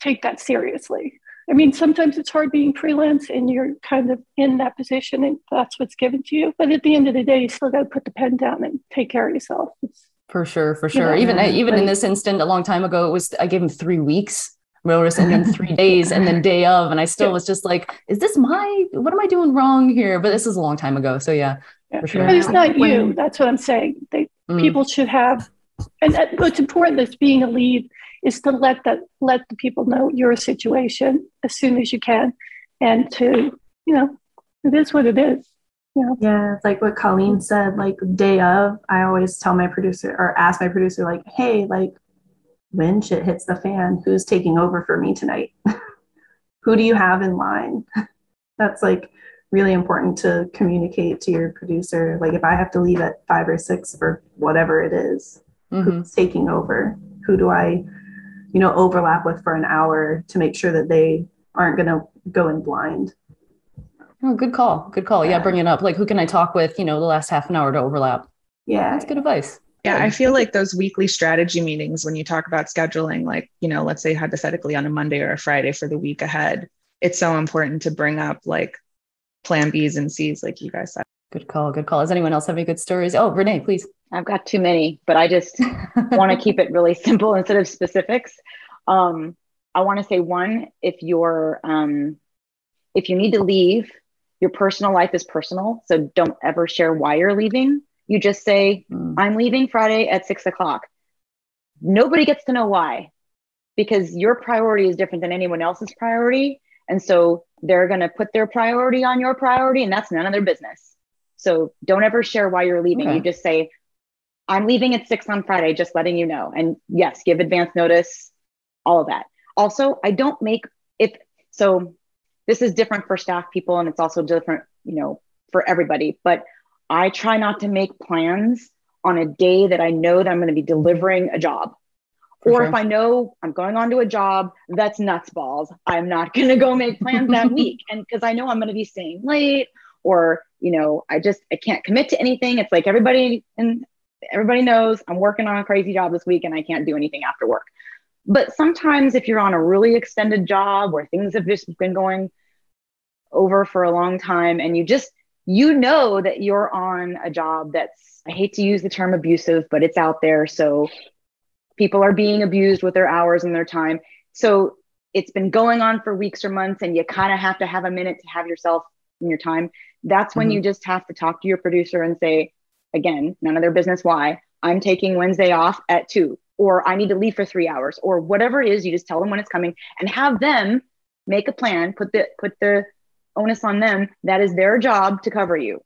take that seriously. I mean sometimes it's hard being freelance and you're kind of in that position and that's what's given to you but at the end of the day you still got to put the pen down and take care of yourself. It's, for sure for sure. you know, even even in this instant a long time ago it was i gave him three weeks. Notice and then three (laughs) days and then day of and i still yeah. was just like is this my what am i doing wrong here? But this is a long time ago so yeah, yeah. for sure. But it's not you that's what i'm saying. They mm. people should have and that, what's important is being a lead is to let that let the people know your situation as soon as you can and to you know it is what it is yeah yeah it's like what colleen said like day of i always tell my producer or ask my producer like hey like when shit hits the fan who's taking over for me tonight? (laughs) Who do you have in line? (laughs) That's like really important to communicate to your producer. Like if i have to leave at five or six for whatever it is mm-hmm. who's taking over who do i you know overlap with for an hour to make sure that they aren't going to go in blind oh good call good call yeah. yeah bring it up like who can i talk with you know the last half an hour to overlap yeah that's good advice yeah, I feel like those weekly strategy meetings when you talk about scheduling, like, you know, let's say hypothetically on a Monday or a Friday for the week ahead, it's so important to bring up like plan Bs and Cs, like you guys said. Good call. Good call. Does anyone else have any good stories? Oh, Renee, please. I've got too many, but I just (laughs) want to (laughs) keep it really simple instead of specifics. Um, I want to say one: if you're um, if you need to leave, your personal life is personal, so don't ever share why you're leaving. You just say, mm. "I'm leaving Friday at six o'clock." Nobody gets to know why, because your priority is different than anyone else's priority, and so they're going to put their priority on your priority, and that's none of their business. So don't ever share why you're leaving. Okay. You just say, I'm leaving at six on Friday, just letting you know. And yes, give advance notice, all of that. Also, I don't make if so this is different for staff people and it's also different, you know, for everybody, but I try not to make plans on a day that I know that I'm going to be delivering a job. For or sure. if I know I'm going on to a job that's nuts balls, I'm not going to go make plans that (laughs) week. And because I know I'm going to be staying late or, you know, I just, I can't commit to anything. It's like everybody and everybody knows I'm working on a crazy job this week and I can't do anything after work. But sometimes if you're on a really extended job where things have just been going over for a long time and you just you know that you're on a job that's I hate to use the term abusive, but it's out there. So people are being abused with their hours and their time. So it's been going on for weeks or months and you kind of have to have a minute to have yourself in your time. That's when mm-hmm. you just have to talk to your producer and say, again, none of their business why. I'm taking Wednesday off at two, or I need to leave for three hours, or whatever it is. You just tell them when it's coming and have them make a plan. Put the put the onus on them. That is their job to cover you.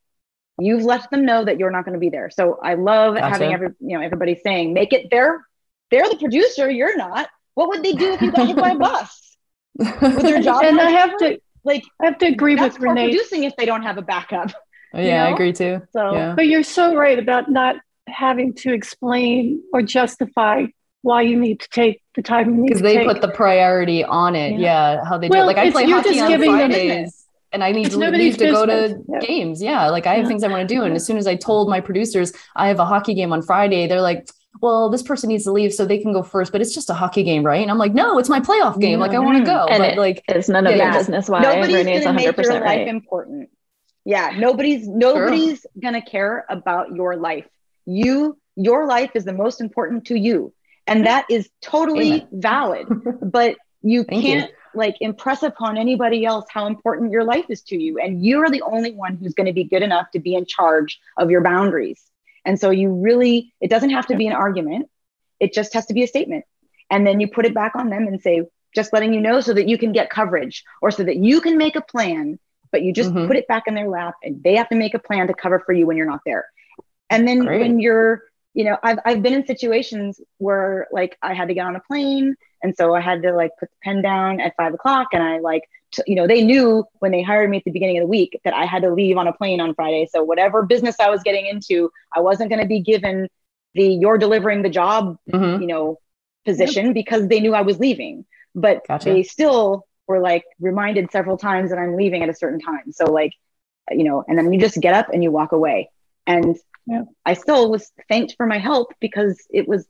You've let them know that you're not going to be there. So I love gotcha. having every you know everybody saying, make it their they're the producer. You're not. What would they do if you got hit by a bus? With their (laughs) job? and I have to like I have to agree with Renee. Producing if they don't have a backup. Oh, yeah, you know? I agree too. So, yeah. but you're so right about not having to explain or justify why you need to take the time because they take. put the priority on it. Yeah, yeah how they well, do. It. Like I play hockey on Fridays. And I need it's to leave to go to yeah. games. Yeah. Like I have yeah. things I want to do. And as soon as I told my producers I have a hockey game on Friday, they're like, well, this person needs to leave so they can go first, but it's just a hockey game, right? And I'm like, no, it's my playoff game. Like I want to mm-hmm. go. And but it, like it's none of yeah, your business why nobody's Renee's gonna 100% make your right. life important. Yeah, nobody's nobody's gonna care about your life. You, your life is the most important to you. And that is totally Amen. valid. (laughs) But you can't like impress upon anybody else how important your life is to you. And you're the only one who's going to be good enough to be in charge of your boundaries. And so you really, it doesn't have to be an argument, it just has to be a statement. And then you put it back on them and say, just letting you know so that you can get coverage or so that you can make a plan, but you just Mhm. put it back in their lap and they have to make a plan to cover for you when you're not there. And then Great. when you're, you know, I've, I've been in situations where like I had to get on a plane. And so I had to like put the pen down at five o'clock and I like, t- you know, they knew when they hired me at the beginning of the week that I had to leave on a plane on Friday. So whatever business I was getting into, I wasn't going to be given the you're delivering the job, Mhm. you know, position because they knew I was leaving. But Gotcha. they still were like reminded several times that I'm leaving at a certain time. So like, you know, and then you just get up and you walk away. And Yeah. I still was thanked for my help because it was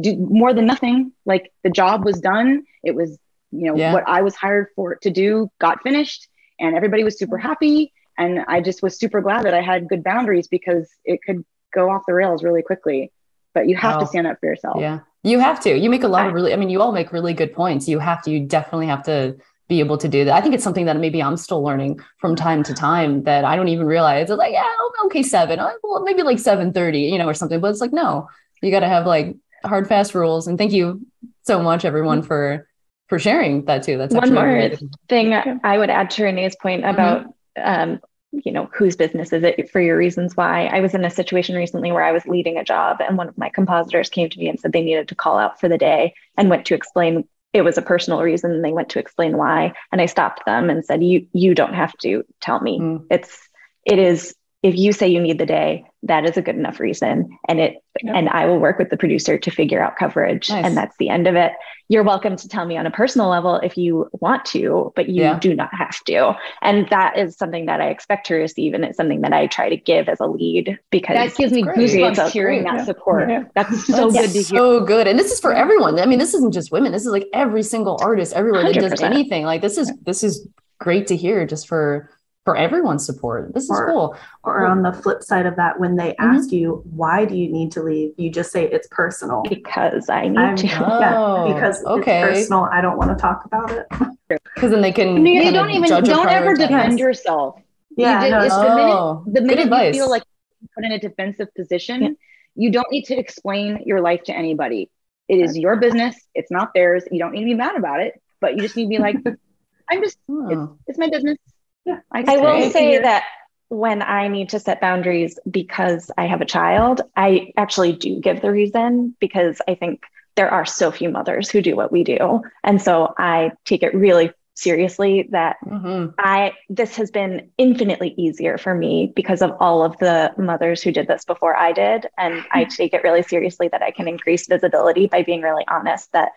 do, more than nothing. Like the job was done. It was, you know, Yeah. what I was hired for to do got finished and everybody was super happy. And I just was super glad that I had good boundaries because it could go off the rails really quickly. But you have Wow. to stand up for yourself. Yeah. You have to. You make a lot of really, I mean, you all make really good points. You have to, you definitely have to be able to do that. I think it's something that maybe I'm still learning from time to time that I don't even realize. It's like, yeah, okay, seven, well, maybe like 730, you know, or something. But it's like, no, you got to have like hard, fast rules. And thank you so much, everyone, for for sharing that too. That's One more good. thing I would add to Renee's point about, um, you know, whose business is it for your reasons why? I was in a situation recently where I was leading a job and one of my compositors came to me and said they needed to call out for the day and went to explain it was a personal reason and they went to explain why. And I stopped them and said, You you don't have to tell me. Mm. It's it is if you say you need the day, that is a good enough reason. And it and I will work with the producer to figure out coverage. Nice. And that's the end of it. You're welcome to tell me on a personal level if you want to, but you Yeah. do not have to. And that is something that I expect to receive. And it's something that I try to give as a lead because That gives me goosebumps It's a- hearing that Yeah. support. Yeah. That's (laughs) so That's good to hear. So good. And this is for everyone. I mean, this isn't just women. This is like every single artist everywhere that does anything. Like this is this is great to hear just for for everyone's support. This is cool. Or on the flip side of that, when they Mm-hmm. ask you, why do you need to leave? You just say it's personal. because I need I'm- to. (laughs) yeah, Oh, because okay. it's personal. I don't want to talk about it. (laughs) Because then they can You kinda don't even judge don't ever defend yourself. Yeah, you no, did, it's it's- the minute, Oh, the minute you advice. feel like you're put in a defensive position, Yeah. you don't need to explain your life to anybody. It is your business. It's not theirs. You don't need to be mad about it, but you just need to be like, (laughs) I'm just, it's, Oh. it's my business. Yeah. I, I will say that when I need to set boundaries because I have a child, I actually do give the reason because I think there are so few mothers who do what we do. And so I take it really seriously that Mhm. I this has been infinitely easier for me because of all of the mothers who did this before I did and I (laughs) take it really seriously that I can increase visibility by being really honest that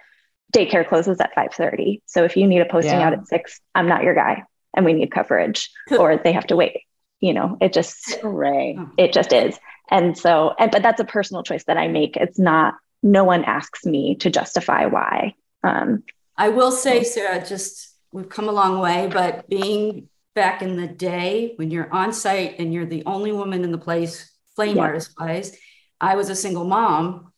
daycare closes at 5:30 so if you need a posting Yeah. out at 6 I'm not your guy and we need coverage or they have to wait you know it just Hooray. it just is and so and but that's a personal choice that I make it's not no one asks me to justify why um I will say, Sarah, just we've come a long way, but being back in the day when you're on site and you're the only woman in the place, flame Yeah. artist wise, I was a single mom.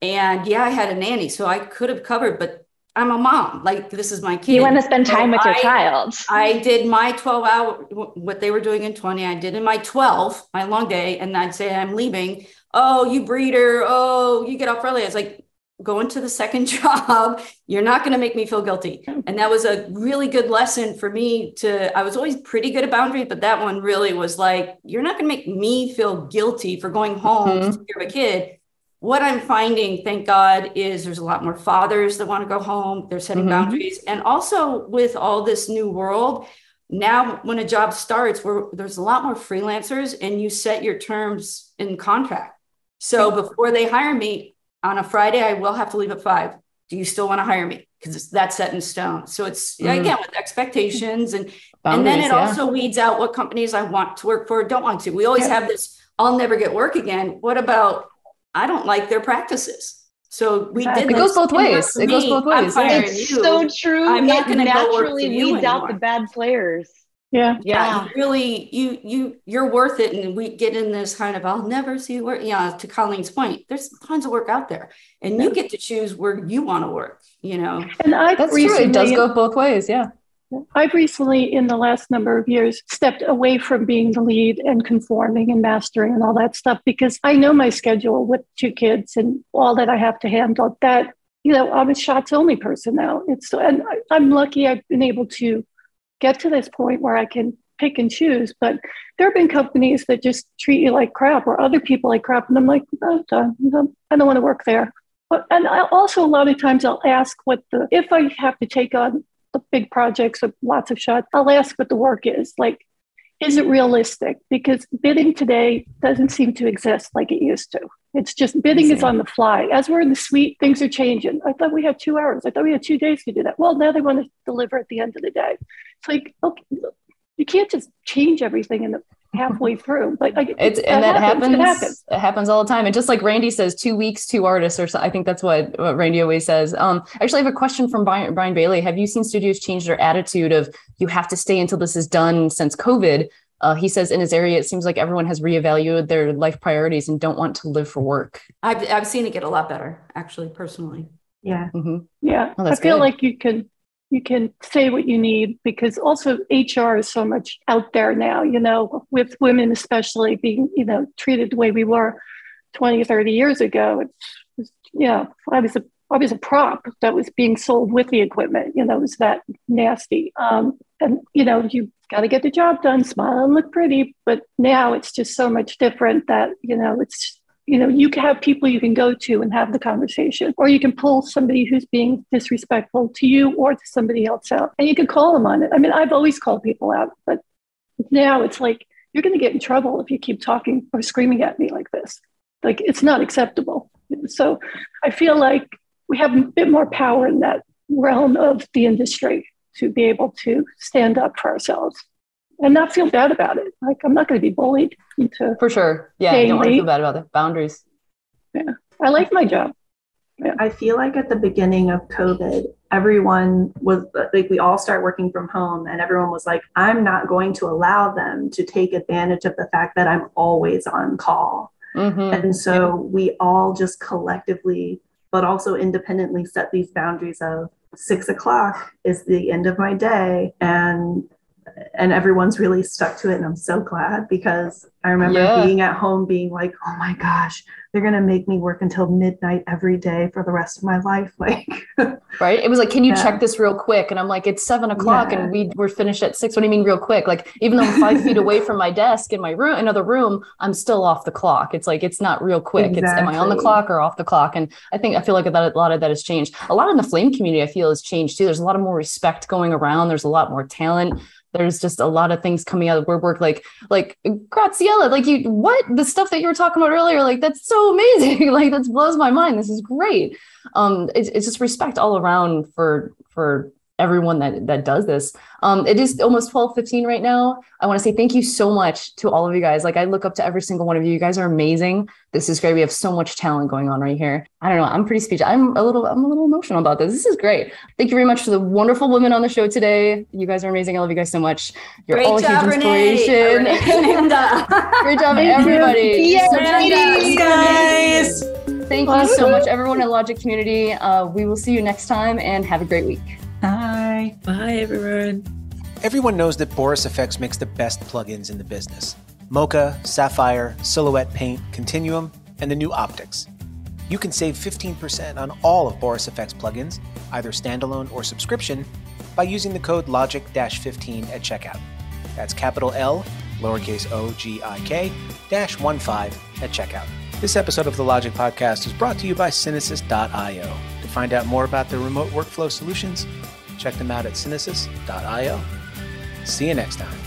And yeah, I had a nanny, so I could have covered, but I'm a mom. Like, this is my kid. you want to spend time So with your I- child I did my 12 hour, what they were doing in 20, I did in my 12, my long day. And I'd say, I'm leaving. Oh, you breeder. Oh, you get off early. I was like, go into the second (laughs) job. You're not going to make me feel guilty. And that was a really good lesson for me to, I was always pretty good at boundaries, but that one really was like, you're not going to make me feel guilty for going home mm-hmm. to take care of a kid. What I'm finding, thank God, is there's a lot more fathers that want to go home. They're setting Mhm. boundaries. And also with all this new world, now when a job starts, where there's a lot more freelancers and you set your terms in contract. So before they hire me on a Friday, I will have to leave at five. Do you still want to hire me? Because that's set in stone. So it's Mhm. again with expectations and and then it yeah. also weeds out what companies I want to work for, don't want to. We always have this, I'll never get work again. What about I don't like their practices? So we did It goes both ways. for It goes both ways, It's you. so true. I'm not it gonna go work for naturally you weeds out the bad players. Yeah. Yeah. really, you you you're worth it. And we get in this kind of I'll never see work. Yeah, to Colleen's point, there's tons of work out there. And you get to choose where you want to work, you know. And I've That's true. It does go both ways. Yeah. I've recently, in the last number of years, stepped away from being the lead and conforming and mastering and all that stuff because I know my schedule with two kids and all that I have to handle. That you know, I'm a shots only person now. It's and I, I'm lucky I've been able to get to this point where I can pick and choose. But there have been companies that just treat you like crap or other people like crap, and I'm like, I don't want to work there. But, and I also a lot of times I'll ask what the if I have to take on the big projects with lots of shots, I'll ask what the work is. Like, is it realistic? Because bidding today doesn't seem to exist like it used to. It's just bidding is on the fly. As we're in the suite, things are changing. I thought we had two hours. I thought we had two days to do that. Well, now they want to deliver at the end of the day. It's like, okay, you can't just change everything in the halfway through. Like, like It's and that happens. It happens. It happens all the time. And just like Randy says, two weeks, two artists, or so, I think that's what, what Randy always says. Um, actually, I have a question from Brian, Brian Bailey. Have you seen studios change their attitude of you have to stay until this is done since COVID? Uh, he says in his area, it seems like everyone has reevaluated their life priorities and don't want to live for work. I've I've seen it get a lot better, actually, personally. Yeah. Mhm. Yeah, Oh, I feel good. like you can you can say what you need because also HR is so much out there now, you know, with women especially being, you know, treated the way we were 20, 30 years ago. It's, you know, I was a I was a prop that was being sold with the equipment, you know, it was that nasty. Um, and you know, you got to get the job done, smile and look pretty. But now it's just so much different that, you know, it's you know you can have people you can go to and have the conversation or you can pull somebody who's being disrespectful to you or to somebody else out and you can call them on it. I mean i've always called people out but now it's like you're going to get in trouble if you keep talking or screaming at me like this. Like it's not acceptable. So i feel like we have a bit more power in that realm of the industry to be able to stand up for ourselves and not feel bad about it like i'm not going to be bullied into For sure. Yeah. You don't want to feel bad about the boundaries. Yeah, I like my job I feel like at the beginning of COVID, everyone was like, we all start working from home, and everyone was like, I'm not going to allow them to take advantage of the fact that I'm always on call. Mhm. And so we all just collectively, but also independently, set these boundaries of six o'clock is the end of my day. And and everyone's really stuck to it. And I'm so glad because I remember Yeah. being at home being like, oh my gosh, they're gonna make me work until midnight every day for the rest of my life. (laughs) Like Right. It was like, can you Yeah. check this real quick? And I'm like, it's seven o'clock Yeah. and we were finished at six. What do you mean real quick? Like, even though I'm five feet away from my desk in my room, another room, I'm still off the clock. It's like, it's not real quick. It's, am I on the clock or off the clock? And I think, I feel like that, a lot of that has changed. A lot in the flame community, I feel has changed too. There's a lot of more respect going around. There's a lot more talent. There's just a lot of things coming out of word work, like, like Graziella, like you, what the stuff that you were talking about earlier, like, that's so amazing. (laughs) like, that blows my mind. This is great um it's, it's just respect all around for for everyone that that does this. Um it is almost 12 15 right now. I want to say thank you so much to all of you guys. Like i look up to every single one of you. You guys are amazing. This is great. We have so much talent going on right here. I don't know. I'm pretty speechless. I'm a little i'm a little emotional about this. This is great. Thank you very much to the wonderful women on the show today. You guys are amazing. I love you guys so much. You're Great all a job, huge inspiration. Renee and, (laughs) great job Thank you. everybody. Yes, Such guys. Thank you so much, everyone in Logik community. Uh, we will see you next time and have a great week. Bye. Bye, everyone. Everyone knows that Boris FX makes the best plugins in the business Mocha, Sapphire, Silhouette Paint, Continuum, and the new Optics. You can save 15% on all of Boris FX plugins, either standalone or subscription, by using the code Logik 15 at checkout. That's capital L, lowercase o g i k, dash 1 5 at checkout. This episode of the Logik Podcast is brought to you by Synesys.io. To find out more about their remote workflow solutions, check them out at synesis.io. See you next time.